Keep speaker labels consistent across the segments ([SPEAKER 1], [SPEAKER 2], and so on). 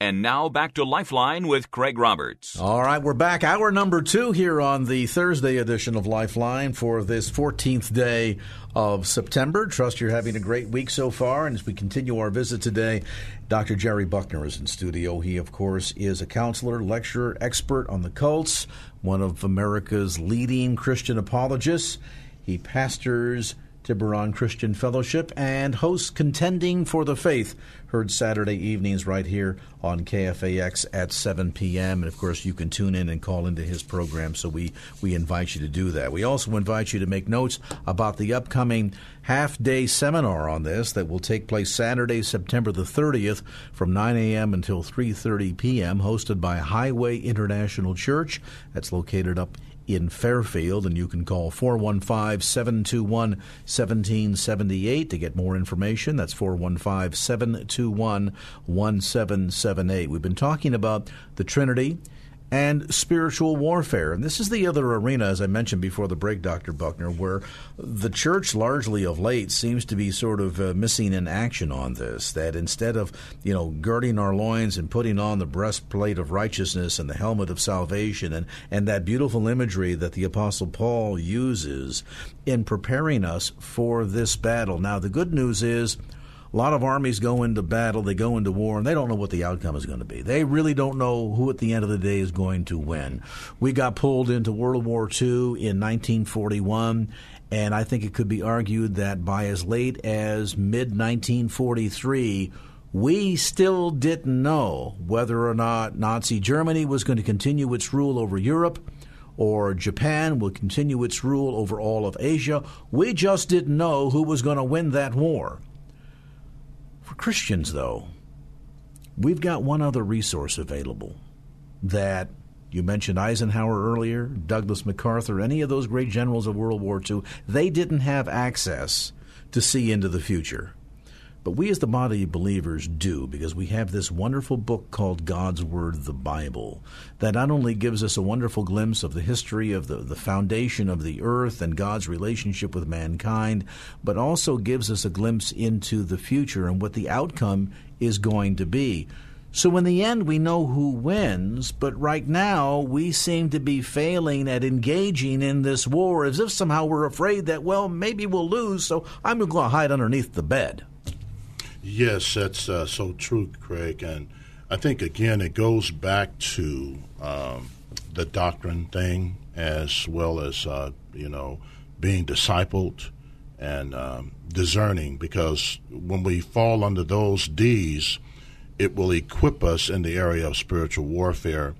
[SPEAKER 1] And now back to Lifeline with Craig Roberts.
[SPEAKER 2] All right, we're back. Hour number two here on the Thursday edition of Lifeline for this 14th day of September. Trust you're having a great week so far. And as we continue our visit today, Dr. Jerry Buckner is in studio. He, of course, is a counselor, lecturer, expert on the cults, one of America's leading Christian apologists. He pastors Tiburon Christian Fellowship and hosts Contending for the Faith, heard Saturday evenings right here on KFAX at 7 p.m. And of course, you can tune in and call into his program, so we, we invite you to do that. We also invite you to make notes about the upcoming half day seminar on this that will take place Saturday, September the 30th from 9 a.m. until 3.30 p.m., hosted by Highway International Church. That's located up in Fairfield, and you can call 415 721 1778 to get more information. That's 415 721 1778. We've been talking about the Trinity and spiritual warfare. And this is the other arena, as I mentioned before the break, Dr. Buckner, where the church largely of late seems to be sort of uh, missing in action on this. That instead of, you know, girding our loins and putting on the breastplate of righteousness and the helmet of salvation and, and that beautiful imagery that the Apostle Paul uses in preparing us for this battle. Now, the good news is a lot of armies go into battle, they go into war, and they don't know what the outcome is going to be. They really don't know who at the end of the day is going to win. We got pulled into World War II in 1941, and I think it could be argued that by as late as mid 1943, we still didn't know whether or not Nazi Germany was going to continue its rule over Europe or Japan will continue its rule over all of Asia. We just didn't know who was going to win that war. For Christians, though, we've got one other resource available that you mentioned Eisenhower earlier, Douglas MacArthur, any of those great generals of World War II, they didn't have access to see into the future. But we, as the body of believers, do because we have this wonderful book called God's Word, the Bible, that not only gives us a wonderful glimpse of the history of the, the foundation of the earth and God's relationship with mankind, but also gives us a glimpse into the future and what the outcome is going to be. So, in the end, we know who wins, but right now we seem to be failing at engaging in this war as if somehow we're afraid that, well, maybe we'll lose, so I'm going to hide underneath the bed.
[SPEAKER 3] Yes, that's uh, so true, Craig. And I think, again, it goes back to um, the doctrine thing as well as, uh, you know, being discipled and um, discerning because when we fall under those D's, it will equip us in the area of spiritual warfare.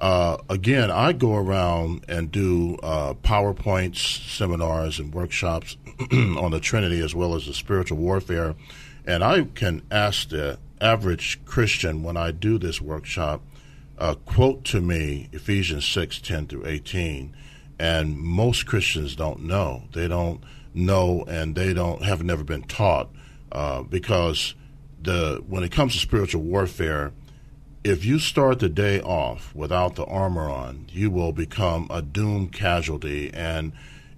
[SPEAKER 3] Uh, again, I go around and do uh, PowerPoints, seminars, and workshops on the Trinity as well as the spiritual warfare and I can ask the average Christian when I do this workshop, uh, quote to me Ephesians 6 10 through 18. And most Christians don't know. They don't know and they don't have never been taught uh, because the when it comes to spiritual warfare, if you start the day off without the armor on, you will become a doomed casualty. And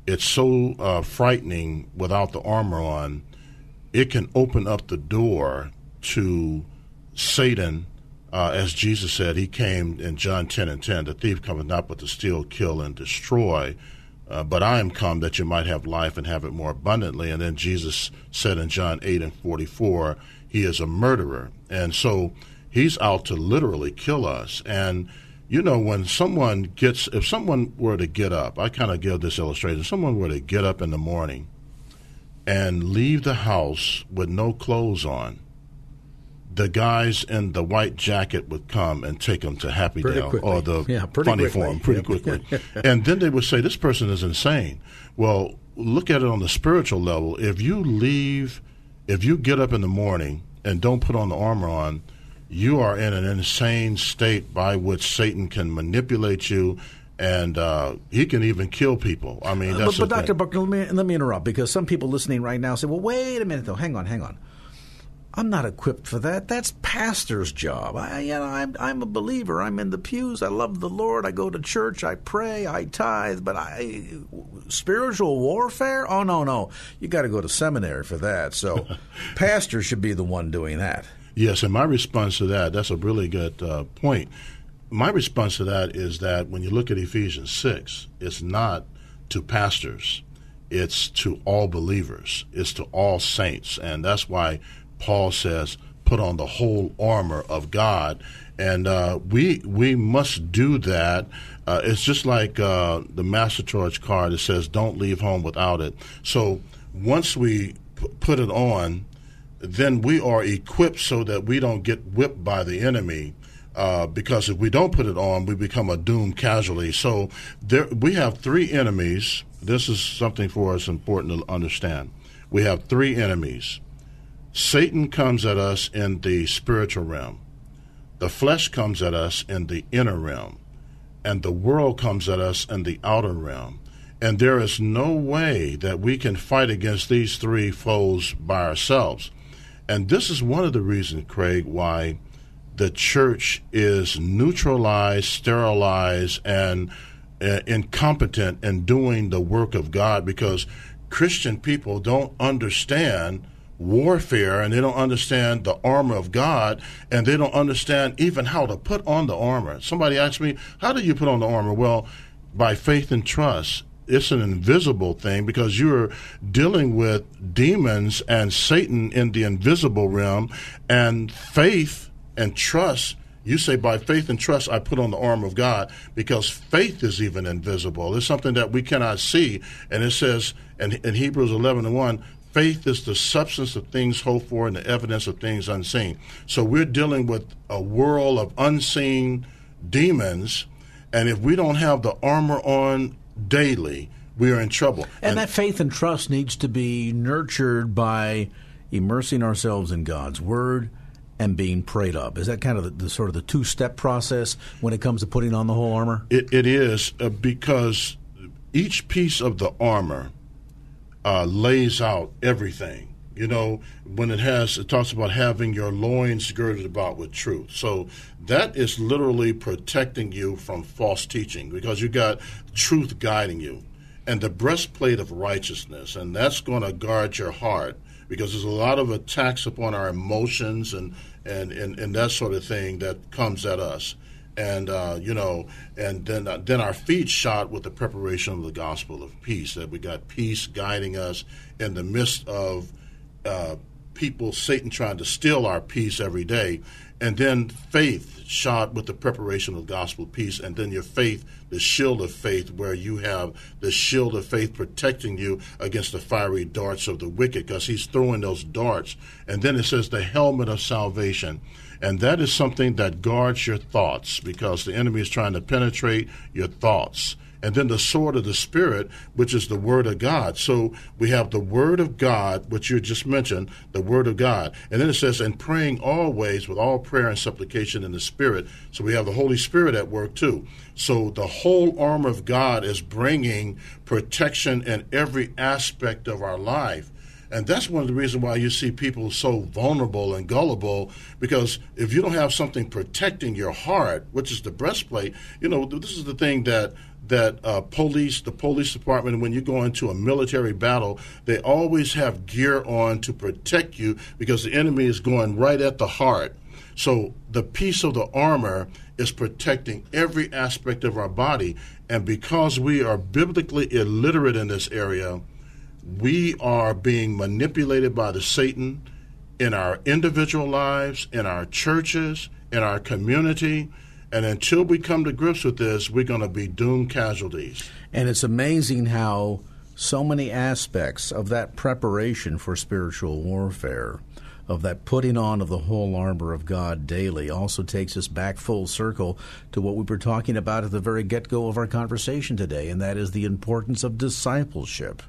[SPEAKER 3] it's so uh, frightening without the armor on it can open up the door to Satan, uh, as Jesus said, he came in John 10 and 10, the thief cometh not but to steal, kill, and destroy. Uh, but I am come that you might have life and have it more abundantly. And then Jesus said in John 8 and 44, he is a murderer. And so he's out to literally kill us. And, you know, when someone gets, if someone were to get up, I kind of give this illustration, if someone were to get up in the morning and leave the house with no clothes on, the guys in the white jacket would come and take them to Happy Dale or the
[SPEAKER 2] yeah,
[SPEAKER 3] funny
[SPEAKER 2] quickly.
[SPEAKER 3] farm pretty quickly. and then they would say, This person is insane. Well, look at it on the spiritual level. If you leave, if you get up in the morning and don't put on the armor on, you are in an insane state by which Satan can manipulate you and uh, he can even kill people. I mean, that's
[SPEAKER 2] but, but Dr.
[SPEAKER 3] thing.
[SPEAKER 2] Buckner, let me, let me interrupt because some people listening right now say, well, wait a minute, though. Hang on, hang on. I'm not equipped for that. That's pastor's job. I, you know, I'm, I'm a believer. I'm in the pews. I love the Lord. I go to church. I pray. I tithe. But I spiritual warfare? Oh no, no. You got to go to seminary for that. So, pastor should be the one doing that.
[SPEAKER 3] Yes, and my response to that, that's a really good uh, point. My response to that is that when you look at Ephesians 6, it's not to pastors, it's to all believers, it's to all saints. And that's why Paul says, put on the whole armor of God. And uh, we, we must do that. Uh, it's just like uh, the Master Charge card that says, don't leave home without it. So once we p- put it on, then we are equipped so that we don't get whipped by the enemy. Uh, because if we don't put it on, we become a doomed casualty. So there, we have three enemies. This is something for us important to understand. We have three enemies. Satan comes at us in the spiritual realm. The flesh comes at us in the inner realm. And the world comes at us in the outer realm. And there is no way that we can fight against these three foes by ourselves. And this is one of the reasons, Craig, why the church is neutralized, sterilized, and uh, incompetent in doing the work of God because Christian people don't understand warfare and they don't understand the armor of God and they don't understand even how to put on the armor. Somebody asked me, How do you put on the armor? Well, by faith and trust it's an invisible thing because you're dealing with demons and Satan in the invisible realm, and faith and trust. You say, by faith and trust, I put on the armor of God because faith is even invisible. It's something that we cannot see. And it says in, in Hebrews 11 and 1, faith is the substance of things hoped for and the evidence of things unseen. So we're dealing with a world of unseen demons. And if we don't have the armor on daily, we are in trouble.
[SPEAKER 2] And, and, that faith and trust needs to be nurtured by immersing ourselves in God's Word and being prayed up. Is that kind of the, the sort of the two step process when it comes to putting on the whole armor?
[SPEAKER 3] it, it is uh, because each piece of the armor uh, lays out everything. You know, when it has, it talks about having your loins girded about with truth. So that is literally protecting you from false teaching because you got truth guiding you. And the breastplate of righteousness, and that's going to guard your heart because there's a lot of attacks upon our emotions and, and, and, and that sort of thing that comes at us. And uh, you know, and then uh, then our feet shot with the preparation of the gospel of peace. That we got peace guiding us in the midst of uh, people, Satan trying to steal our peace every day, and then faith shot with the preparation of gospel peace, and then your faith, the shield of faith, where you have the shield of faith protecting you against the fiery darts of the wicked, because he's throwing those darts. And then it says the helmet of salvation. And that is something that guards your thoughts because the enemy is trying to penetrate your thoughts and then the sword of the Spirit, which is the Word of God. So we have the Word of God, which you just mentioned, the Word of God. And then it says, and praying always with all prayer and supplication in the Spirit. So we have the Holy Spirit at work too. So the whole armor of God is bringing protection in every aspect of our life. And that's one of the reasons why you see people so vulnerable and gullible, because if you don't have something protecting your heart, which is the breastplate, you know, this is the thing that that uh, police, the police department, when you go into a military battle, they always have gear on to protect you because the enemy is going right at the heart. So the piece of the armor is protecting every aspect of our body. And because we are biblically illiterate in this area, we are being manipulated by the Satan in our individual lives, in our churches, in our community. And until we come to grips with this, we're going to be doomed casualties.
[SPEAKER 2] And it's amazing how so many aspects of that preparation for spiritual warfare, of that putting on of the whole armor of God daily, also takes us back full circle to what we were talking about at the very get go of our conversation today, and that is the importance of discipleship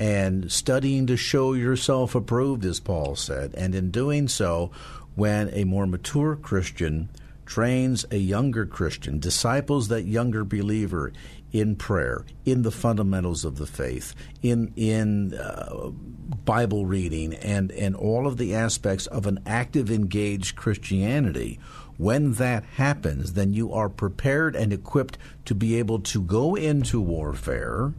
[SPEAKER 2] and studying to show yourself approved, as Paul said. And in doing so, when a more mature Christian trains a younger Christian, disciples that younger believer in prayer, in the fundamentals of the faith, in in uh, Bible reading, and and all of the aspects of an active, engaged Christianity. When that happens, then you are prepared and equipped to be able to go into warfare,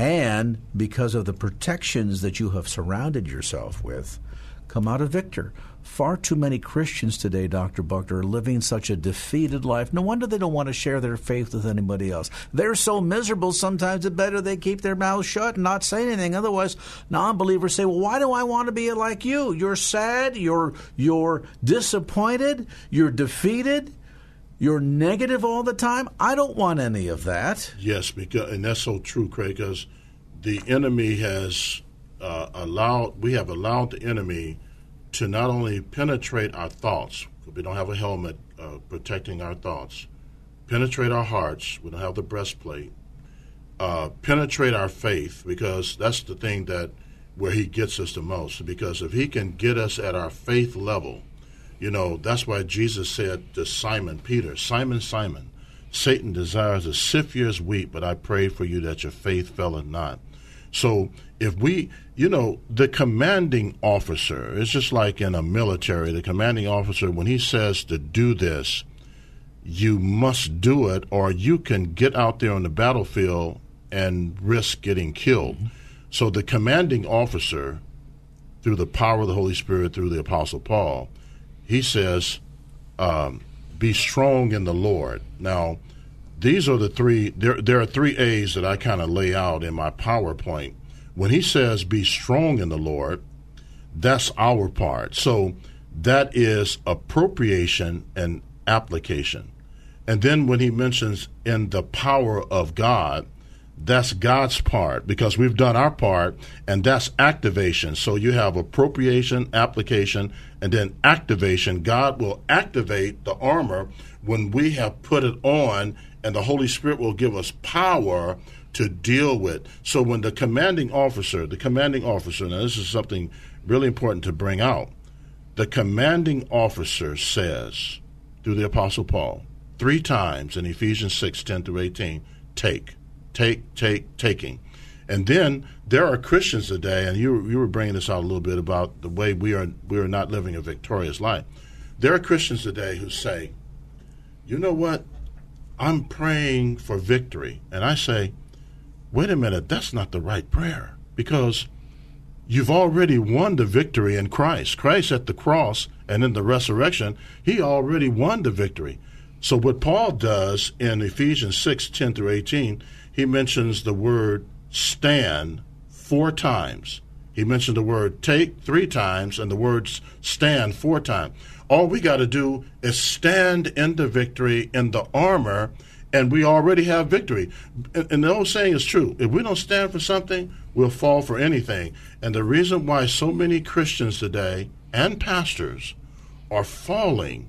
[SPEAKER 2] and because of the protections that you have surrounded yourself with, come out a victor. Far too many Christians today, Dr. Buckner, are living such a defeated life. No wonder they don't want to share their faith with anybody else. They're so miserable sometimes it better they keep their mouths shut and not say anything. Otherwise, non believers say, Well, why do I want to be like you? You're sad, you're you're disappointed, you're defeated, you're negative all the time. I don't want any of that.
[SPEAKER 3] Yes, because and that's so true, Craig, because the enemy has uh, allowed we have allowed the enemy to not only penetrate our thoughts, we don't have a helmet uh, protecting our thoughts, penetrate our hearts, we don't have the breastplate, uh, penetrate our faith, because that's the thing that where he gets us the most. Because if he can get us at our faith level, you know, that's why Jesus said to Simon Peter, Simon, Simon, Satan desires to sift you as wheat, but I pray for you that your faith faileth not. So if we, you know, the commanding officer, it's just like in a military, the commanding officer, when he says to do this, you must do it, or you can get out there on the battlefield and risk getting killed. So the commanding officer, through the power of the Holy Spirit, through the Apostle Paul, he says, um, be strong in the Lord. Now, these are the three there there are three A's that I kind of lay out in my PowerPoint. When he says be strong in the Lord, that's our part. So that is appropriation and application. And then when he mentions in the power of God, that's God's part because we've done our part, and that's activation. So you have appropriation, application, and then activation. God will activate the armor when we have put it on and the Holy Spirit will give us power to deal with. So when the commanding officer, the commanding officer, now this is something really important to bring out. The commanding officer says through the Apostle Paul three times in Ephesians 6 10 through 18, take, take, take, taking. And then there are Christians today, and you, you were bringing this out a little bit about the way we are, we are not living a victorious life. There are Christians today who say, you know what? I'm praying for victory. And I say, wait a minute, that's not the right prayer because you've already won the victory in Christ. Christ at the cross and in the resurrection, he already won the victory. So what Paul does in Ephesians 6 10 through 18, he mentions the word stand four times. He mentioned the word take three times and the words stand four times. All we got to do is stand in the victory in the armor, and we already have victory. And the old saying is true. If we don't stand for something, we'll fall for anything. And the reason why so many Christians today and pastors are falling,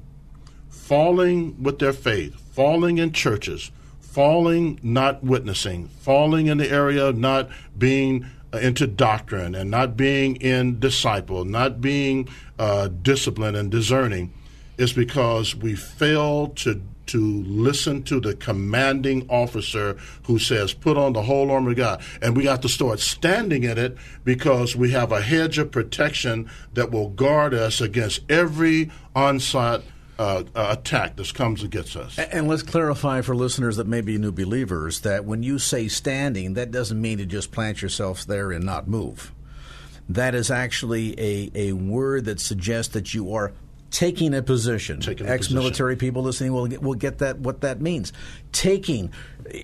[SPEAKER 3] falling with their faith, falling in churches, falling not witnessing, falling in the area of not being into doctrine and not being in disciple, not being uh, disciplined and discerning, is because we fail to to listen to the commanding officer who says, put on the whole armor of God. And we got to start standing in it because we have a hedge of protection that will guard us against every onslaught uh, uh, attack that comes against us.
[SPEAKER 2] And let's clarify for listeners that may be new believers that when you say standing, that doesn't mean to just plant yourself there and not move. That is actually a, a word that suggests that you are taking a position. Ex-military people listening will get, will get that what that means. Taking,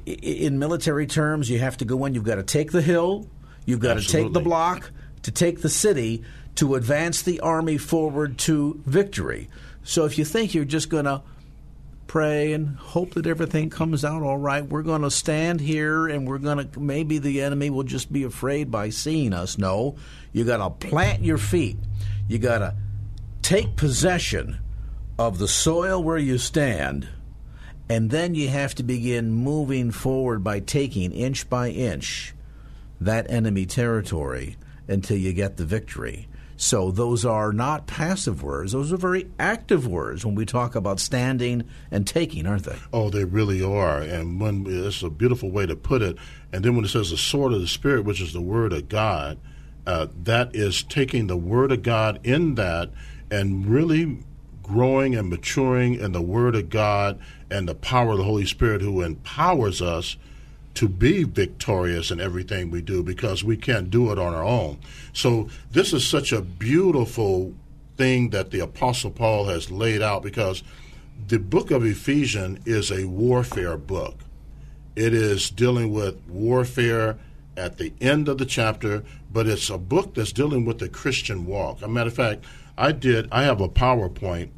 [SPEAKER 2] in military terms, you have to go in. You've got to take the hill. You've got Absolutely. to take the block to take the city to advance the army forward to victory. So if you think you're just going to pray and hope that everything comes out all right, we're going to stand here and we're going to maybe the enemy will just be afraid by seeing us. No, you got to plant your feet. You got to take possession of the soil where you stand. And then you have to begin moving forward by taking inch by inch that enemy territory until you get the victory. So those are not passive words; those are very active words when we talk about standing and taking, aren't they?
[SPEAKER 3] Oh, they really are. And when it's a beautiful way to put it. And then when it says the sword of the spirit, which is the word of God, uh, that is taking the word of God in that and really growing and maturing in the word of God and the power of the Holy Spirit who empowers us to be victorious in everything we do because we can't do it on our own. So this is such a beautiful thing that the apostle Paul has laid out because the book of Ephesians is a warfare book. It is dealing with warfare at the end of the chapter, but it's a book that's dealing with the Christian walk. As a matter of fact, I did I have a PowerPoint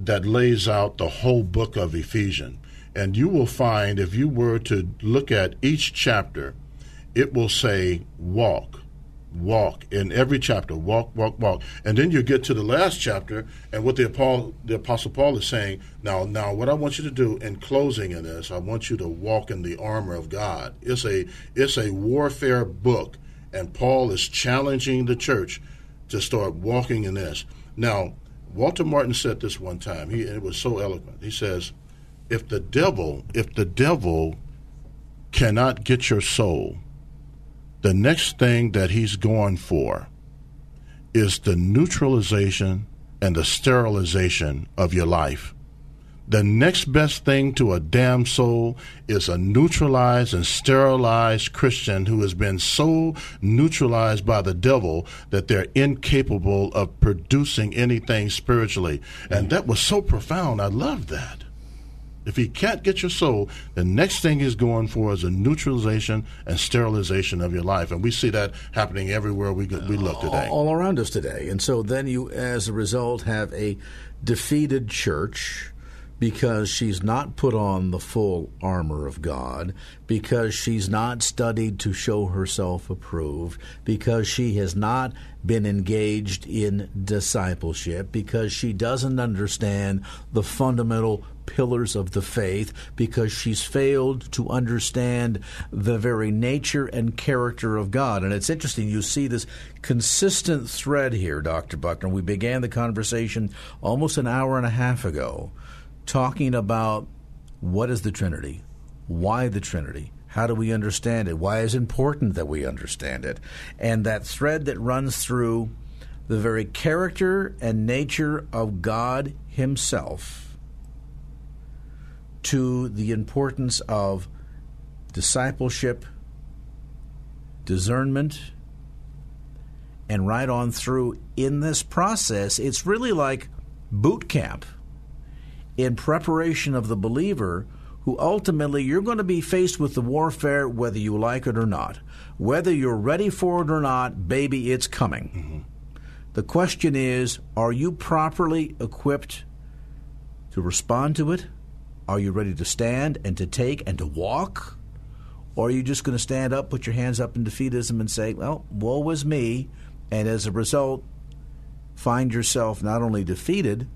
[SPEAKER 3] that lays out the whole book of Ephesians. And you will find if you were to look at each chapter, it will say walk, walk in every chapter, walk, walk, walk. And then you get to the last chapter, and what the apostle, the apostle Paul is saying, now, now, what I want you to do in closing in this, I want you to walk in the armor of God. It's a it's a warfare book, and Paul is challenging the church to start walking in this. Now, Walter Martin said this one time. He it was so eloquent. He says, if the devil, if the devil cannot get your soul, the next thing that he's going for is the neutralization and the sterilization of your life. The next best thing to a damn soul is a neutralized and sterilized Christian who has been so neutralized by the devil that they're incapable of producing anything spiritually. And that was so profound. I love that. If he can't get your soul, the next thing he's going for is a neutralization and sterilization of your life, and we see that happening everywhere we go, we look today,
[SPEAKER 2] all around us today. And so then you, as a result, have a defeated church because she's not put on the full armor of God, because she's not studied to show herself approved, because she has not been engaged in discipleship, because she doesn't understand the fundamental pillars of the faith because she's failed to understand the very nature and character of God. And it's interesting, you see this consistent thread here, Dr. Buckner. We began the conversation almost an hour and a half ago talking about what is the Trinity, why the Trinity. How do we understand it? Why is it important that we understand it? And that thread that runs through the very character and nature of God Himself to the importance of discipleship, discernment, and right on through in this process, it's really like boot camp in preparation of the believer who ultimately you're going to be faced with the warfare whether you like it or not. Whether you're ready for it or not, baby, it's coming. Mm-hmm. The question is are you properly equipped to respond to it? Are you ready to stand and to take and to walk? Or are you just going to stand up, put your hands up in defeatism, and say, well, woe was me, and as a result, find yourself not only defeated,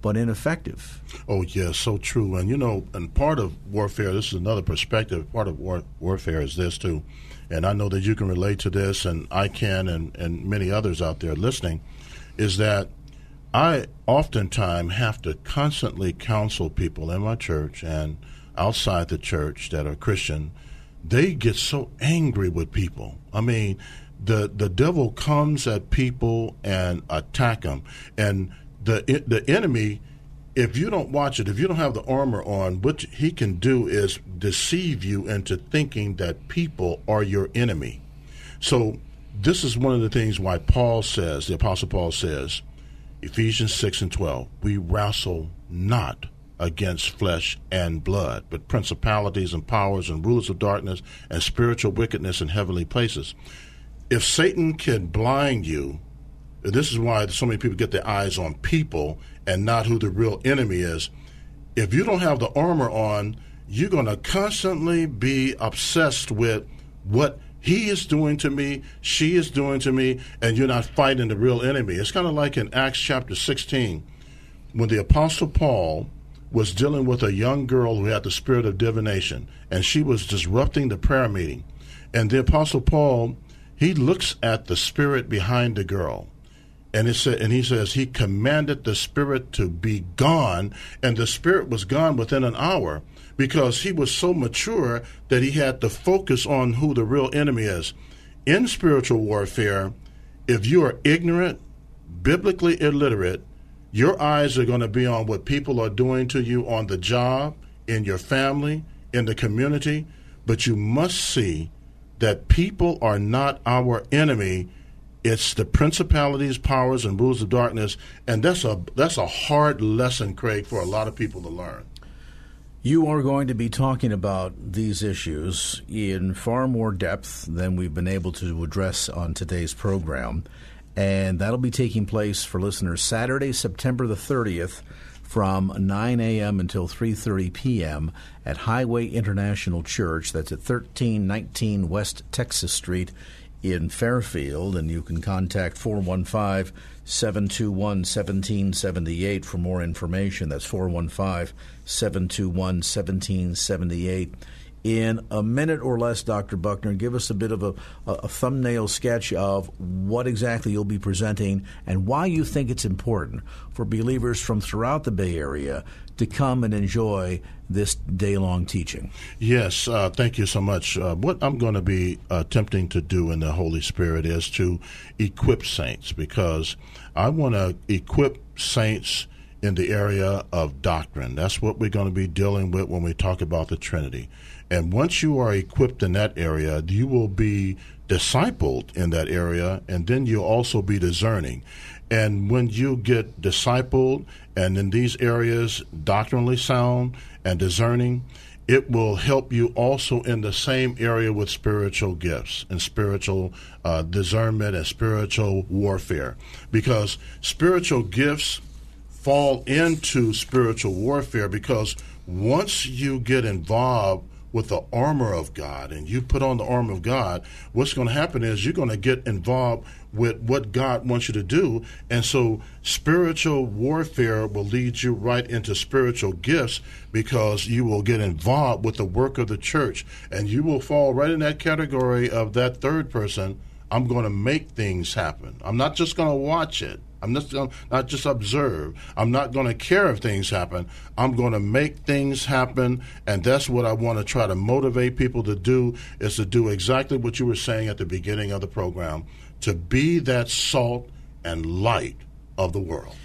[SPEAKER 2] but ineffective?
[SPEAKER 3] Oh, yes, so true. And, you know, and part of warfare, this is another perspective, part of war, warfare is this, too. And I know that you can relate to this, and I can, and, and many others out there listening, is that I oftentimes have to constantly counsel people in my church and outside the church that are Christian. They get so angry with people. I mean, the the devil comes at people and attack them, and the the enemy. If you don't watch it, if you don't have the armor on, what he can do is deceive you into thinking that people are your enemy. So this is one of the things why Paul says, the Apostle Paul says, Ephesians 6 and 12. We wrestle not against flesh and blood, but principalities and powers and rulers of darkness and spiritual wickedness in heavenly places. If Satan can blind you, this is why so many people get their eyes on people and not who the real enemy is. If you don't have the armor on, you're going to constantly be obsessed with what he is doing to me, she is doing to me, and you're not fighting the real enemy. It's kind of like in Acts chapter 16 when the Apostle Paul was dealing with a young girl who had the spirit of divination, and she was disrupting the prayer meeting. And the Apostle Paul, he looks at the spirit behind the girl. And it said, and he says he commanded the spirit to be gone, and the spirit was gone within an hour because he was so mature that he had to focus on who the real enemy is. In spiritual warfare, if you are ignorant, biblically illiterate, your eyes are going to be on what people are doing to you on the job, in your family, in the community, but you must see that people are not our enemy. It's the principalities, powers, and rules of darkness, and that's a that's a hard lesson, Craig, for a lot of people to learn.
[SPEAKER 2] You are going to be talking about these issues in far more depth than we've been able to address on today's program, and that'll be taking place for listeners Saturday, September the 30th from 9 a.m. until 3:30 p.m. at Highway International Church. That's at 1319 West Texas Street in Fairfield, and you can contact 415 721 1778 for more information. That's 415 721 1778. In a minute or less, Dr. Buckner, give us a bit of a, a, thumbnail sketch of what exactly you'll be presenting and why you think it's important for believers from throughout the Bay Area to come and enjoy this day long teaching.
[SPEAKER 3] Yes, uh, thank you so much. Uh, what I'm going to be attempting to do in the Holy Spirit is to equip saints because I want to equip saints in the area of doctrine. That's what we're going to be dealing with when we talk about the Trinity. And once you are equipped in that area, you will be discipled in that area, and then you'll also be discerning. And when you get discipled and in these areas doctrinally sound and discerning, it will help you also in the same area with spiritual gifts and spiritual uh, discernment and spiritual warfare. Because spiritual gifts fall into spiritual warfare because once you get involved with the armor of God and you put on the armor of God, what's going to happen is you're going to get involved with what God wants you to do. And so spiritual warfare will lead you right into spiritual gifts because you will get involved with the work of the church and you will fall right in that category of that third person. I'm going to make things happen. I'm not just going to watch it. I'm just going not just observe. I'm not going to care if things happen. I'm going to make things happen, and that's what I want to try to motivate people to do is to do exactly what you were saying at the beginning of the program, to be that salt and light of the world.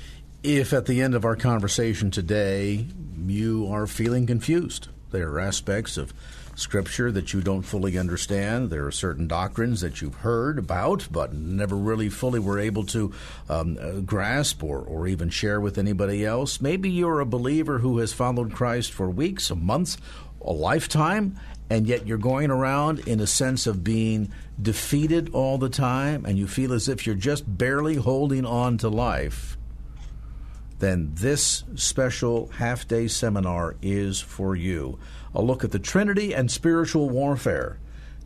[SPEAKER 2] If at the end of our conversation today you are feeling confused, there are aspects of Scripture that you don't fully understand. There are certain doctrines that you've heard about, but never really fully were able to um, uh, grasp or, or even share with anybody else. Maybe you're a believer who has followed Christ for weeks, months, a lifetime, and yet you're going around in a sense of being defeated all the time, and you feel as if you're just barely holding on to life then this special half day seminar is for you a look at the Trinity and spiritual warfare,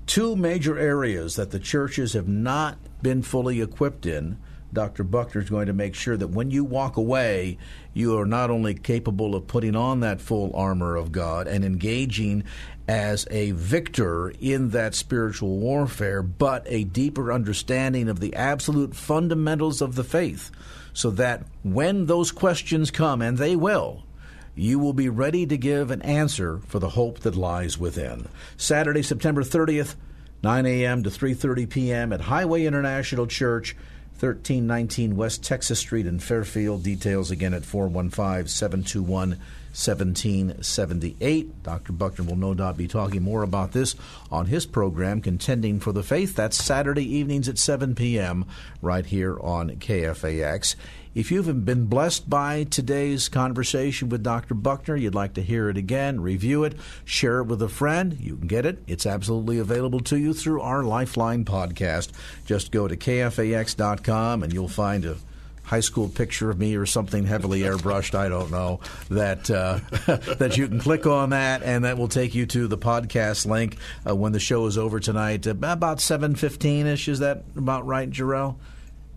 [SPEAKER 2] two major areas that the churches have not been fully equipped in. Dr. Buckner is going to make sure that when you walk away, you are not only capable of putting on that full armor of God and engaging as a victor in that spiritual warfare, but a deeper understanding of the absolute fundamentals of the faith, so that when those questions come, and they will, you will be ready to give an answer for the hope that lies within. Saturday, September 30th, 9 a.m. to 3:30 p.m. at Highway International Church, 1319 West Texas Street in Fairfield. Details again at 415 721 1778. Dr. Buckner will no doubt be talking more about this on his program, Contending for the Faith. That's Saturday evenings at 7 p.m. right here on KFAX. If you've been blessed by today's conversation with Dr. Buckner, you'd like to hear it again, review it, share it with a friend, you can get it. It's absolutely available to you through our Lifeline podcast. Just go to kfax.com and you'll find a high school picture of me or something heavily airbrushed. I don't know that uh, that you can click on that, and that will take you to the podcast link uh, when the show is over tonight. About seven fifteen ish. Is that about right, Jarrell?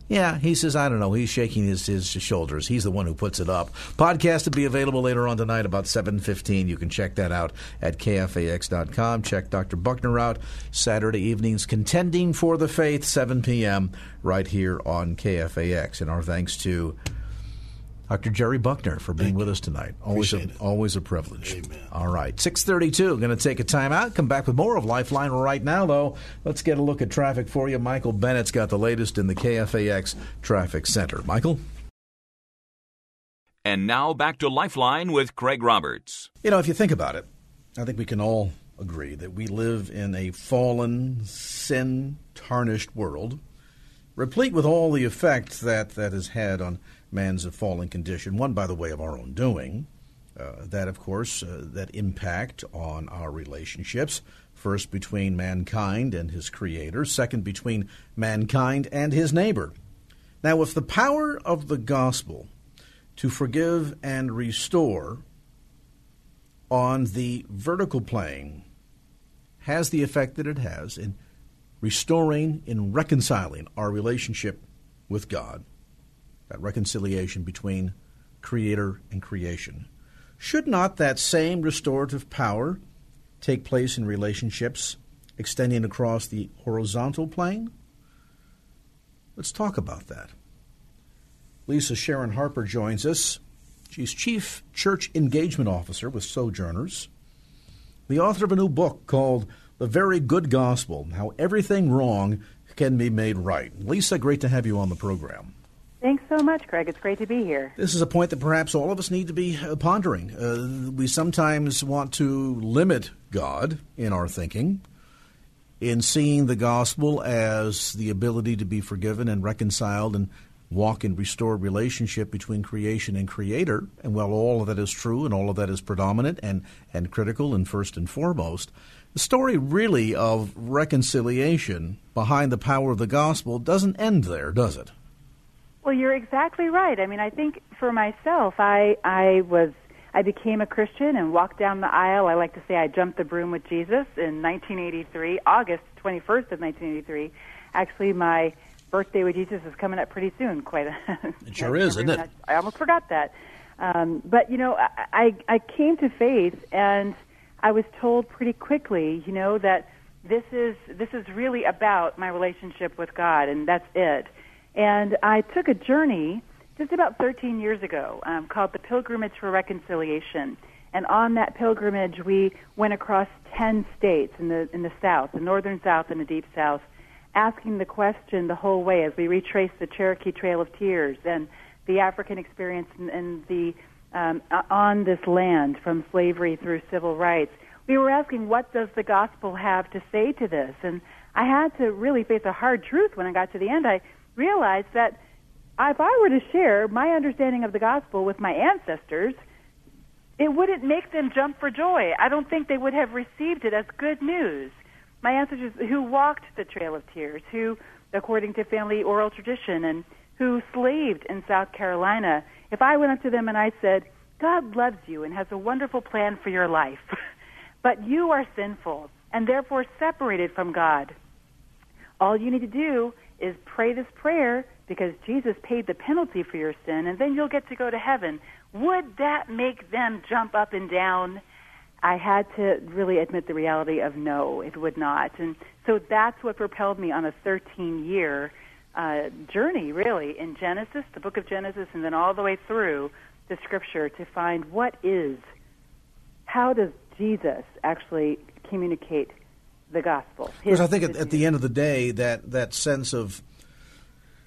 [SPEAKER 2] Yeah, he says, I don't know. He's shaking his, his shoulders. He's the one who puts it up. Podcast will be available later on tonight about 7.15. You can check that out at kfax.com. Check Dr. Buckner out Saturday evenings, Contending for the Faith, 7 p.m., right here on KFAX. And our thanks to Dr. Jerry Buckner for being
[SPEAKER 3] Thank
[SPEAKER 2] with us tonight. Always a,
[SPEAKER 3] it.
[SPEAKER 2] always a privilege.
[SPEAKER 3] Amen.
[SPEAKER 2] All right, 632. Going to take a time out. Come back with more of Lifeline right now, though. Let's get a look at traffic for you. Michael Bennett's got the latest in the KFAX Traffic Center. Michael?
[SPEAKER 1] And now back to Lifeline with Craig Roberts.
[SPEAKER 2] You know, if you think about it, I think we can all agree that we live in a fallen, sin tarnished world, replete with all the effects that that has had on man's fallen condition. One, by the way, of our own doing. Uh, that, of course, uh, that impact on our relationships. First, between mankind and his creator. Second, between mankind and his neighbor. Now, if the power of the gospel to forgive and restore on the vertical plane has the effect that it has in restoring, in reconciling our relationship with God, that reconciliation between creator and creation. Should not that same restorative power take place in relationships extending across the horizontal plane? Let's talk about that. Lisa Sharon Harper joins us. She's Chief Church Engagement Officer with Sojourners, the author of a new book called The Very Good Gospel How Everything Wrong Can Be Made Right. Lisa, great to have you on the program.
[SPEAKER 4] Thanks so much, Craig. It's great to be here.
[SPEAKER 2] This is a point that perhaps all of us need to be uh, pondering. Uh, we sometimes want to limit God in our thinking, in seeing the gospel as the ability to be forgiven and reconciled and walk in restored relationship between creation and creator. And while all of that is true and all of that is predominant and, and critical and first and foremost, the story really of reconciliation behind the power of the gospel doesn't end there, does it?
[SPEAKER 4] Well, you're exactly right. I mean, I think for myself, I I was I became a Christian and walked down the aisle. I like to say I jumped the broom with Jesus in 1983, August 21st of 1983. Actually, my birthday with Jesus is coming up pretty soon. Quite a
[SPEAKER 2] It sure is, isn't it?
[SPEAKER 4] I almost forgot that. Um, but you know, I, I I came to faith, and I was told pretty quickly, you know, that this is this is really about my relationship with God, and that's it. And I took a journey just about 13 years ago um, called the Pilgrimage for Reconciliation. And on that pilgrimage, we went across 10 states in the in the South, the Northern South and the Deep South, asking the question the whole way as we retraced the Cherokee Trail of Tears and the African experience and, and the um, on this land from slavery through civil rights. We were asking, what does the gospel have to say to this? And I had to really face a hard truth when I got to the end. I realized that if I were to share my understanding of the gospel with my ancestors, it wouldn't make them jump for joy. I don't think they would have received it as good news. My ancestors who walked the Trail of Tears, who, according to family oral tradition, and who slaved in South Carolina, if I went up to them and I said, God loves you and has a wonderful plan for your life, but you are sinful and therefore separated from God, all you need to do is pray this prayer because Jesus paid the penalty for your sin, and then you'll get to go to heaven. Would that make them jump up and down? I had to really admit the reality of no, it would not. And so that's what propelled me on a 13 year uh, journey, really, in Genesis, the book of Genesis, and then all the way through the scripture to find what is, how does Jesus actually communicate the gospel?
[SPEAKER 2] Because I think at, at the end of the day, that, that sense of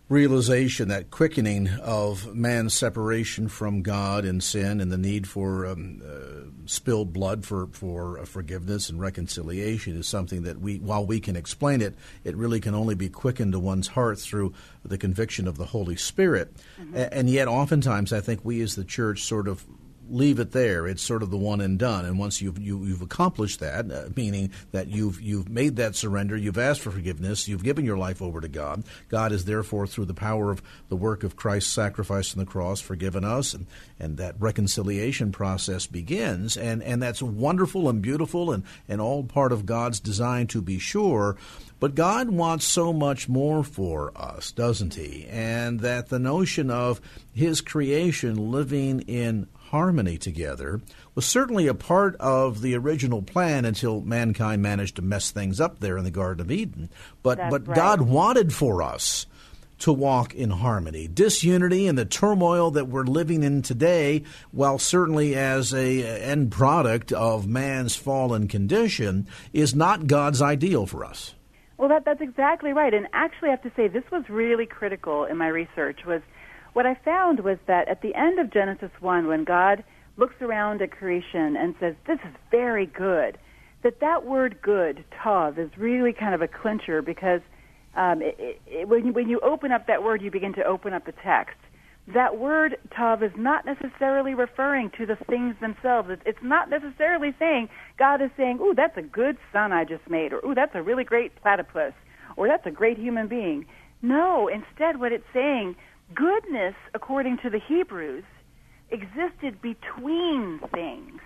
[SPEAKER 2] realization, that quickening of man's separation from God and sin, and the need for um, uh, spilled blood for for uh, forgiveness and reconciliation is something that we, while we can explain it, it really can only be quickened to one's heart through the conviction of the Holy Spirit. A- and yet, oftentimes, I think we as the church sort of leave it there. It's sort of the one and done. And once you've you, have you have accomplished that, uh, meaning that you've you've made that surrender, you've asked for forgiveness, you've given your life over to God. God is therefore through the power of the work of Christ's sacrifice on the cross forgiven us, and and that reconciliation process begins. And and that's wonderful and beautiful, and and all part of God's design to be sure. But God wants so much more for us, doesn't He? And that the notion of His creation living in harmony together was certainly a part of the original plan until mankind managed to mess things up there in the Garden of Eden. But
[SPEAKER 4] That's
[SPEAKER 2] but
[SPEAKER 4] right.
[SPEAKER 2] God wanted for us to walk in harmony. Disunity and the turmoil that we're living in today, while certainly as a end product of man's fallen condition, is not God's ideal for us.
[SPEAKER 4] Well, that, that's exactly right. And actually, I have to say, this was really critical in my research. Was what I found was that at the end of Genesis one, when God looks around at creation and says, "This is very good," that that word "good" tov is really kind of a clincher because um, it, it, when you, when you open up that word, you begin to open up the text. That word tov is not necessarily referring to the things themselves. It's, it's not necessarily saying God is saying, "Ooh, that's a good son I just made," or "Ooh, that's a really great platypus," or "That's a great human being." No, instead, what it's saying, goodness, according to the Hebrews, existed between things.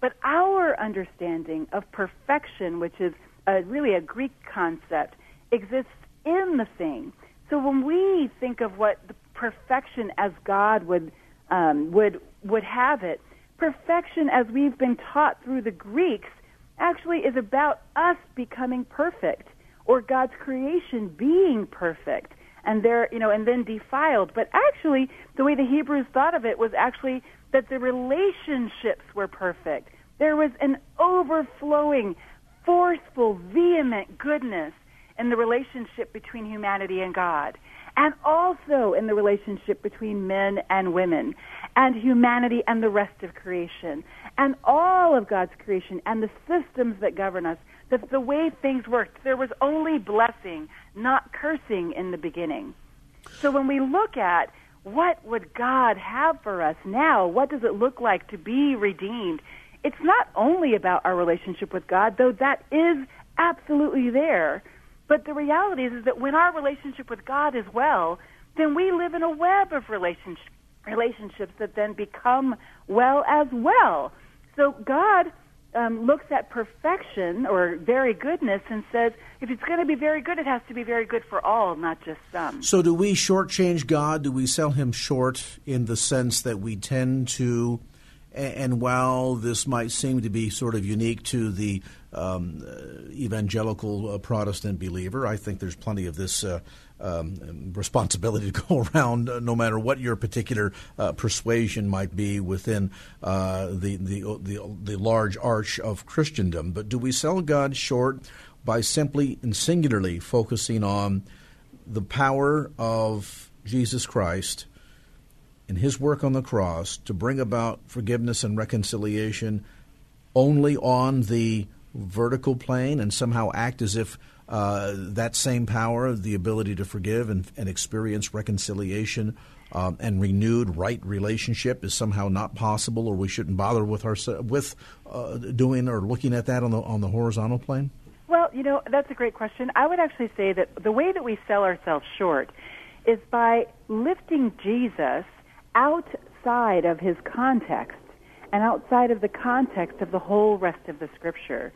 [SPEAKER 4] But our understanding of perfection, which is a, really a Greek concept, exists in the thing. So when we think of what perfection as God would um, would would have it, perfection as we've been taught through the Greeks actually is about us becoming perfect or God's creation being perfect and there you know and then defiled. But actually the way the Hebrews thought of it was actually that the relationships were perfect. There was an overflowing forceful vehement goodness in the relationship between humanity and God and also in the relationship between men and women and humanity and the rest of creation and all of God's creation and the systems that govern us that the way things worked. There was only blessing not cursing in the beginning so when we look at what would God have for us now what does it look like to be redeemed it's not only about our relationship with God though that is absolutely there but the reality is, is that when our relationship with God is well, then we live in a web of relationship, relationships that then become well as well. So God um, looks at perfection or very goodness and says, if it's going to be very good, it has to be very good for all, not just some.
[SPEAKER 2] So, do we shortchange God? Do we sell him short in the sense that we tend to? And while this might seem to be sort of unique to the um, uh, evangelical uh, Protestant believer, I think there's plenty of this uh, um, responsibility to go around, uh, no matter what your particular uh, persuasion might be within uh, the, the, the the large arch of Christendom. But do we sell God short by simply and singularly focusing on the power of Jesus Christ? in his work on the cross to bring about forgiveness and reconciliation only on the vertical plane and somehow act as if uh, that same power, the ability to forgive and, and experience reconciliation um, and renewed right relationship, is somehow not possible, or we shouldn't bother with our with uh, doing or looking at that on the on the horizontal plane.
[SPEAKER 4] Well, you know that's a great question. I would actually say that the way that we sell ourselves short is by lifting Jesus outside of his context and outside of the context of the whole rest of the scripture.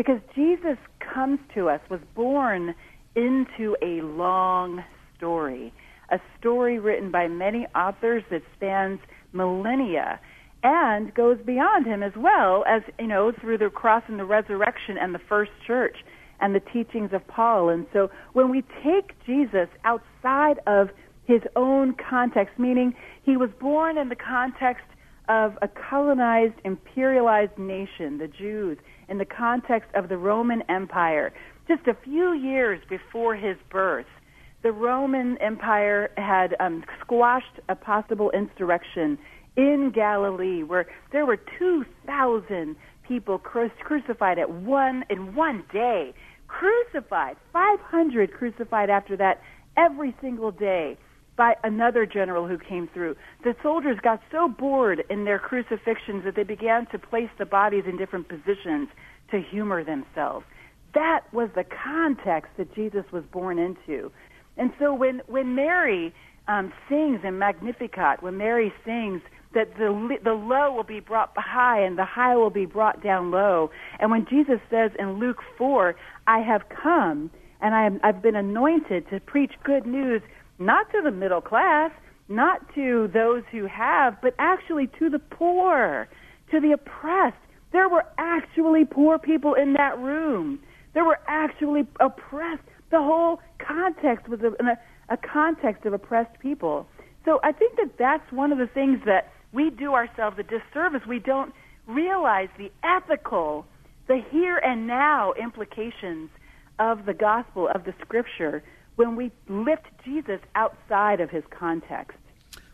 [SPEAKER 4] Because Jesus comes to us, was born into a long story, a story written by many authors that spans millennia and goes beyond him as well as, you know, through the cross and the resurrection and the first church and the teachings of Paul. And so when we take Jesus outside of his own context, meaning he was born in the context of a colonized, imperialized nation, the Jews, in the context of the Roman Empire. Just a few years before his birth, the Roman Empire had um, squashed a possible insurrection in Galilee, where there were 2,000 people cru- crucified at one in one day. Crucified, 500 crucified after that every single day by another general who came through. The soldiers got so bored in their crucifixions that they began to place the bodies in different positions to humor themselves. That was the context that Jesus was born into. And so when, when Mary um, sings in Magnificat, when Mary sings that the, the low will be brought high and the high will be brought down low, and when Jesus says in Luke 4, I have come and I am, I've been anointed to preach good news not to the middle class, not to those who have, but actually to the poor, to the oppressed. There were actually poor people in that room. There were actually oppressed. The whole context was a, a, a context of oppressed people. So I think that that's one of the things that we do ourselves a disservice. We don't realize the ethical, the here and now implications of the gospel, of the scripture, when we lift Jesus outside of his context.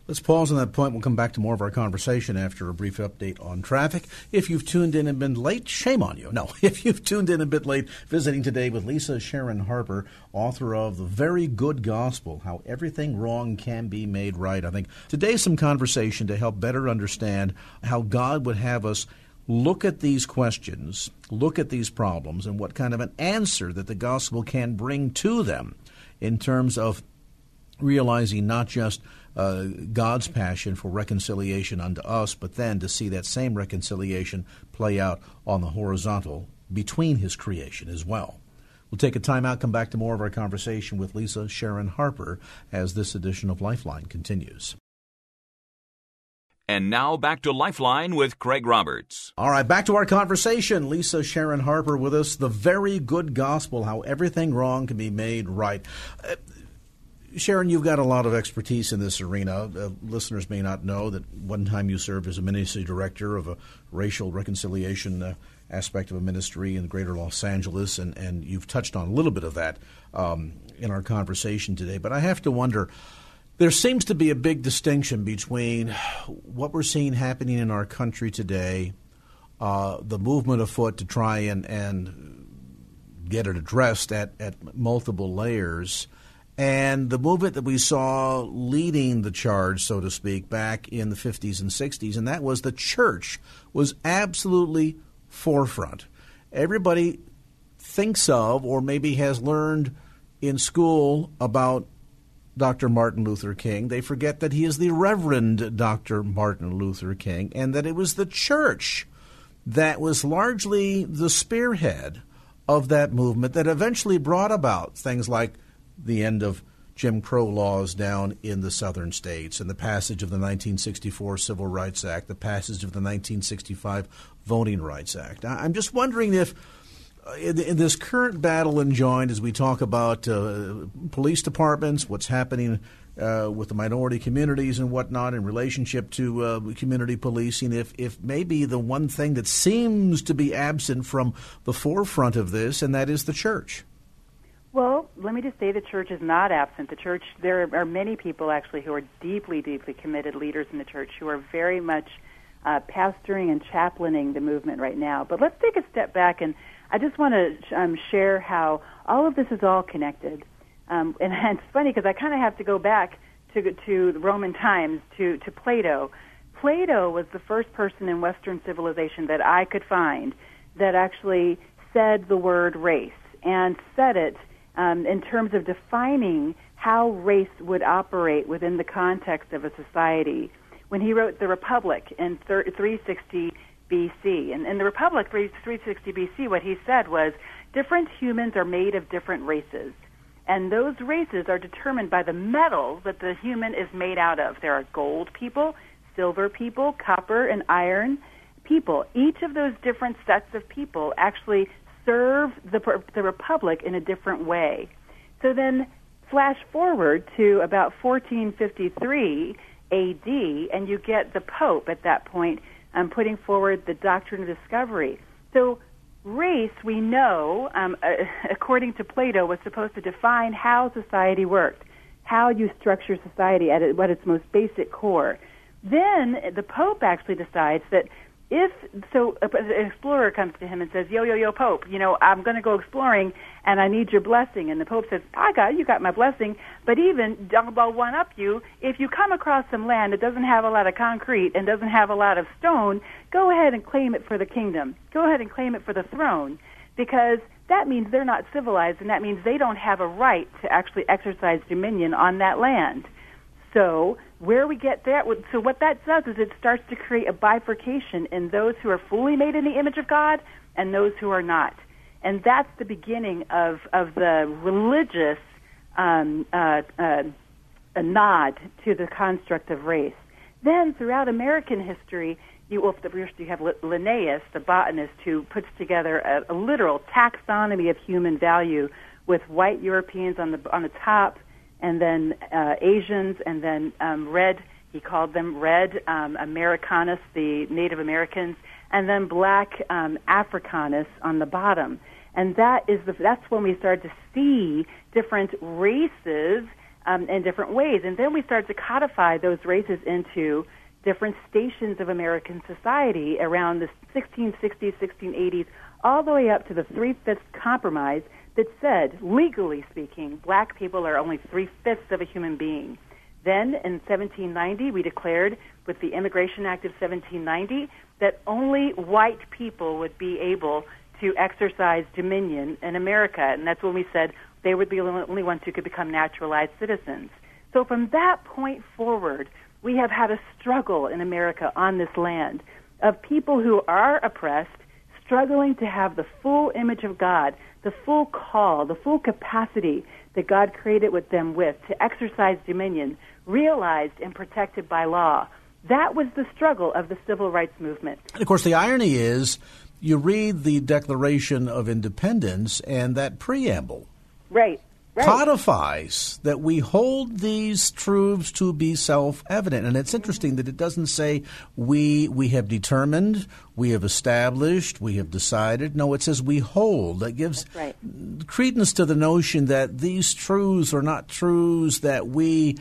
[SPEAKER 2] Let's pause on that point. We'll come back to more of our conversation after a brief update on traffic. If you've tuned in and been late, shame on you. No, if you've tuned in a bit late, visiting today with Lisa Sharon Harper, author of The Very Good Gospel How Everything Wrong Can Be Made Right. I think today's some conversation to help better understand how God would have us look at these questions, look at these problems, and what kind of an answer that the gospel can bring to them in terms of realizing not just uh, God's passion for reconciliation unto us, but then to see that same reconciliation play out on the horizontal between His creation as well. We'll take a time out, come back to more of our conversation with Lisa Sharon Harper as this edition of Lifeline continues.
[SPEAKER 1] And now back to Lifeline with Craig Roberts.
[SPEAKER 2] All right, back to our conversation. Lisa Sharon Harper with us. The very good gospel, how everything wrong can be made right. Uh, Sharon, you've got a lot of expertise in this arena. Uh, listeners may not know that one time you served as a ministry director of a racial reconciliation uh, aspect of a ministry in greater Los Angeles, and, and you've touched on a little bit of that um, in our conversation today. But I have to wonder there seems to be a big distinction between what we're seeing happening in our country today, uh, the movement afoot to try and, and get it addressed at, at multiple layers and the movement that we saw leading the charge, so to speak, back in the 50s and 60s, and that was the church was absolutely forefront. Everybody thinks of or maybe has learned in school about Dr. Martin Luther King. They forget that he is the Reverend Dr. Martin Luther King and that it was the church that was largely the spearhead of that movement that eventually brought about things like the end of Jim Crow laws down in the southern states and the passage of the 1964 Civil Rights Act, the passage of the 1965 Voting Rights Act. I'm just wondering if. Uh, in, in, this current battle enjoined, as we talk about uh, police departments, what's happening uh, with the minority communities and whatnot in relationship to uh, community policing, if, if maybe the one thing that seems to be absent from the forefront of this, and that is the church.
[SPEAKER 4] Well, let me just say the church is not absent. The church, there are many people actually who are deeply, deeply committed leaders in the church who are very much uh, pastoring and chaplaining the movement right now. But let's take a step back, and I just want to um, share how all of this is all connected. Um, and, it's funny because I kind of have to go back to to the Roman times to to Plato. Plato was the first person in Western civilization that I could find that actually said the word race and said it um, in terms of defining how race would operate within the context of a society. When he wrote The Republic in 360 BC, and in The Republic 360 BC, what he said was different humans are made of different races. And those races are determined by the metal that the human is made out of. There are gold people, silver people, copper and iron people. Each of those different sets of people actually serve the, the Republic in a different way. So then, flash forward to about 1453 AD, and you get the Pope at that point um, putting forward the doctrine of discovery. So, race, we know, um, uh, according to Plato, was supposed to define how society worked, how you structure society at, at its most basic core. Then the Pope actually decides that if so uh, an explorer comes to him and says yo yo yo pope you know i'm going to go exploring and i need your blessing. And the pope says i got you got my blessing but even i'll one up you if you come across some land that doesn't have a lot of concrete and doesn't have a lot of stone go ahead and claim it for the kingdom. Go ahead and claim it for the throne because that means they're not civilized and that means they don't have a right to actually exercise dominion on that land. So where we get that, so what that does is it starts to create a bifurcation in those who are fully made in the image of God and those who are not. And that's the beginning of, of the religious um, uh, uh, a nod to the construct of race. Then, throughout American history, you, well, first you have Linnaeus, the botanist, who puts together a, a literal taxonomy of human value with white Europeans on the on the top, and then uh, Asians, and then um, red. He called them red um, Americanus, the Native Americans, and then black um, Africanus on the bottom. And that is the, that's when we start to see different races um, in different ways. And then we start to codify those races into different stations of American society around the 1660s, 1680s, all the way up to the Three Fifths Compromise, that said, legally speaking, black people are only three fifths of a human being. Then in 1790, we declared with the Immigration Act of 1790 that only white people would be able to exercise dominion in America. And that's when we said they would be the only ones who could become naturalized citizens. So from that point forward, we have had a struggle in America on this land of people who are oppressed struggling to have the full image of God, the full call, the full capacity that God created with them with to exercise dominion, realized and protected by law. That was the struggle of the civil rights movement.
[SPEAKER 2] And of course, the irony is you read the Declaration of Independence and that preamble.
[SPEAKER 4] Right. Right.
[SPEAKER 2] codifies that we hold these truths to be self-evident and it's interesting that it doesn't say we we have determined we have established we have decided no it says we hold that gives
[SPEAKER 4] right.
[SPEAKER 2] credence to the notion that these truths are not truths that we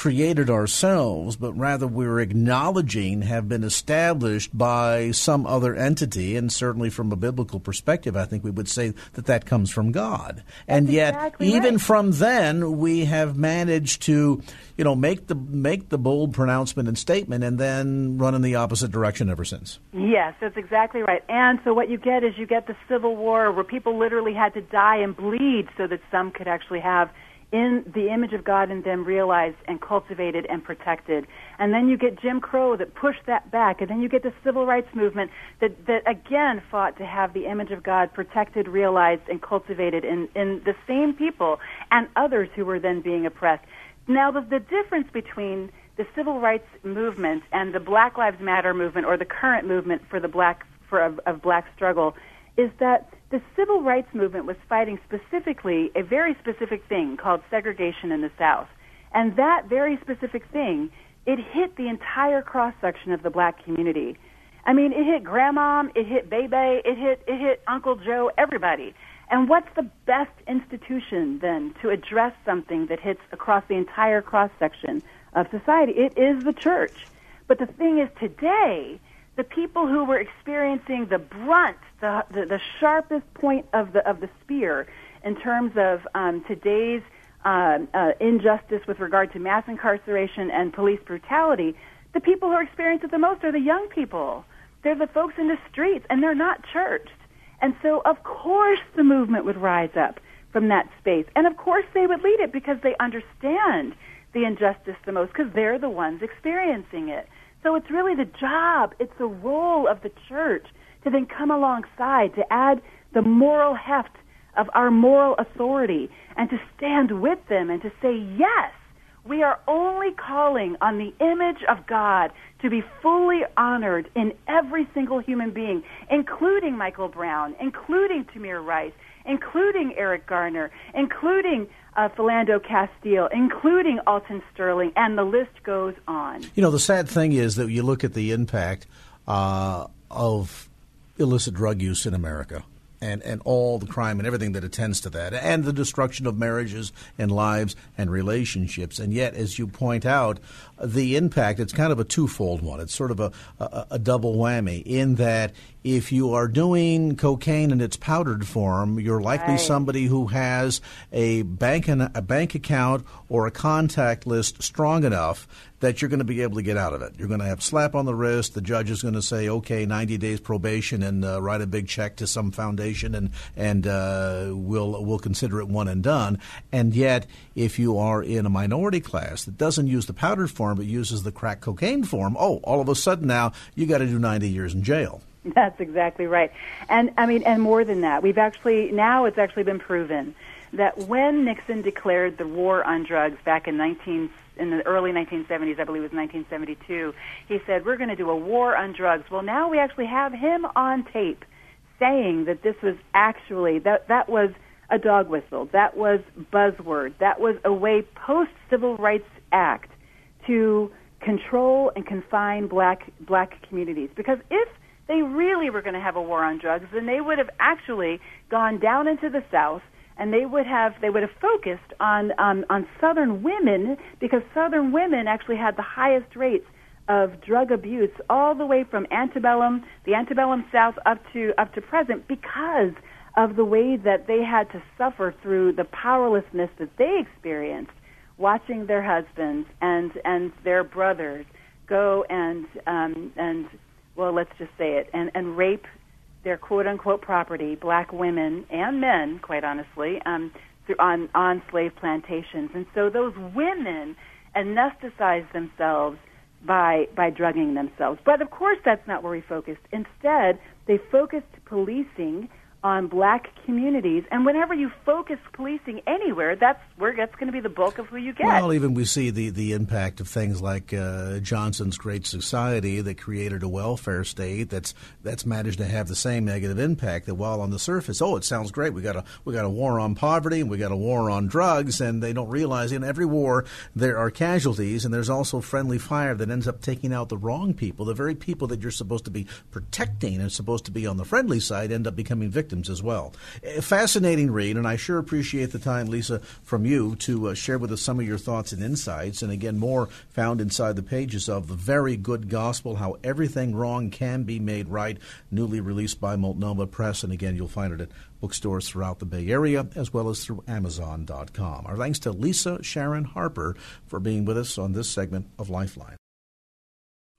[SPEAKER 2] created ourselves, but rather we're acknowledging have been established by some other entity. And certainly from a biblical perspective, I think we would say that that comes from God.
[SPEAKER 4] That's
[SPEAKER 2] and yet,
[SPEAKER 4] exactly
[SPEAKER 2] even
[SPEAKER 4] right.
[SPEAKER 2] from then, we have managed to, you know, make the make the bold pronouncement and statement, and then run in the opposite direction ever since.
[SPEAKER 4] Yes, that's exactly right. And so what you get is you get the Civil War where people literally had to die and bleed so that some could actually have in the image of God in them realized and cultivated and protected. And then you get Jim Crow that pushed that back. And then you get the civil rights movement that, that again fought to have the image of God protected, realized, and cultivated in, in the same people and others who were then being oppressed. Now, the, the difference between the civil rights movement and the Black Lives Matter movement or the current movement for the black for of, of black struggle is that the civil rights movement was fighting specifically a very specific thing called segregation in the South. And that very specific thing, it hit the entire cross section of the black community. I mean, it hit grandma, it hit baby, it hit it hit Uncle Joe, everybody. And what's the best institution then to address something that hits across the entire cross section of society? It is the church. But the thing is today, the people who were experiencing the brunt, the, the, the sharpest point of the, of the spear in terms of um, today's uh, uh, injustice with regard to mass incarceration and police brutality, the people who are experiencing it the most are the young people. They're the folks in the streets, and they're not churched. And so, of course, the movement would rise up from that space. And of course, they would lead it because they understand the injustice the most because they're the ones experiencing it. So it's really the job, it's the role of the church to then come alongside, to add the moral heft of our moral authority, and to stand with them and to say, yes, we are only calling on the image of God to be fully honored in every single human being, including Michael Brown, including Tamir Rice, including Eric Garner, including uh, Philando Castile, including Alton Sterling, and the list goes on.
[SPEAKER 2] You know, the sad thing is that you look at the impact uh, of illicit drug use in America. and, and all the crime and everything that attends to that, and the destruction of marriages and lives and relationships. And yet, as you point out, the impact, it's kind of a twofold one. It's sort of a, a, a double whammy in that if you are doing cocaine in its powdered form, you're likely
[SPEAKER 4] Right.
[SPEAKER 2] somebody who has a bank an, a bank account or a contact list strong enough that you're going to be able to get out of it. You're going to have slap on the wrist. The judge is going to say, "Okay, 90 days probation," and uh, write a big check to some foundation, and and uh, we'll we'll consider it one and done. And yet, if you are in a minority class that doesn't use the powdered form but uses the crack cocaine form, oh, all of a sudden now you got to do 90 years in jail.
[SPEAKER 4] That's exactly right. And I mean, and more than that, we've actually now it's actually been proven that when Nixon declared the war on drugs back in 19 in the early 1970s, I believe it was 1972, he said we're going to do a war on drugs. Well, now we actually have him on tape saying that this was actually that that was a dog whistle, that was buzzword, that was a way post Civil Rights Act to control and confine black black communities. Because if they really were going to have a war on drugs then they would have actually gone down into the south and they would have they would have focused on um, on southern women because southern women actually had the highest rates of drug abuse all the way from antebellum the antebellum south up to up to present because of the way that they had to suffer through the powerlessness that they experienced watching their husbands and and their brothers go and um, and well, let's just say it and and rape their quote unquote property, black women and men, quite honestly, um, through, on on slave plantations, and so those women anesthetized themselves by by drugging themselves. But of course, that's not where we focused. Instead, they focused policing on black communities, and whenever you focus policing anywhere, that's where that's going to be the bulk of who you get.
[SPEAKER 2] Well, even we see the, the impact of things like uh, Johnson's Great Society that created a welfare state that's that's managed to have the same negative impact. That while on the surface, oh, it sounds great, we got a we got a war on poverty and we got a war on drugs, and they don't realize in every war there are casualties, and there's also friendly fire that ends up taking out the wrong people. The very people that you're supposed to be protecting and supposed to be on the friendly side end up becoming victims as well. A fascinating read, and I sure appreciate the time, Lisa, from you to uh, share with us some of your thoughts and insights. And again, more found inside the pages of The Very Good Gospel How Everything Wrong Can Be Made Right, newly released by Multnomah Press. And again, you'll find it at bookstores throughout the Bay Area as well as through Amazon.com. Our thanks to Lisa Sharon Harper for being with us on this segment of Lifeline.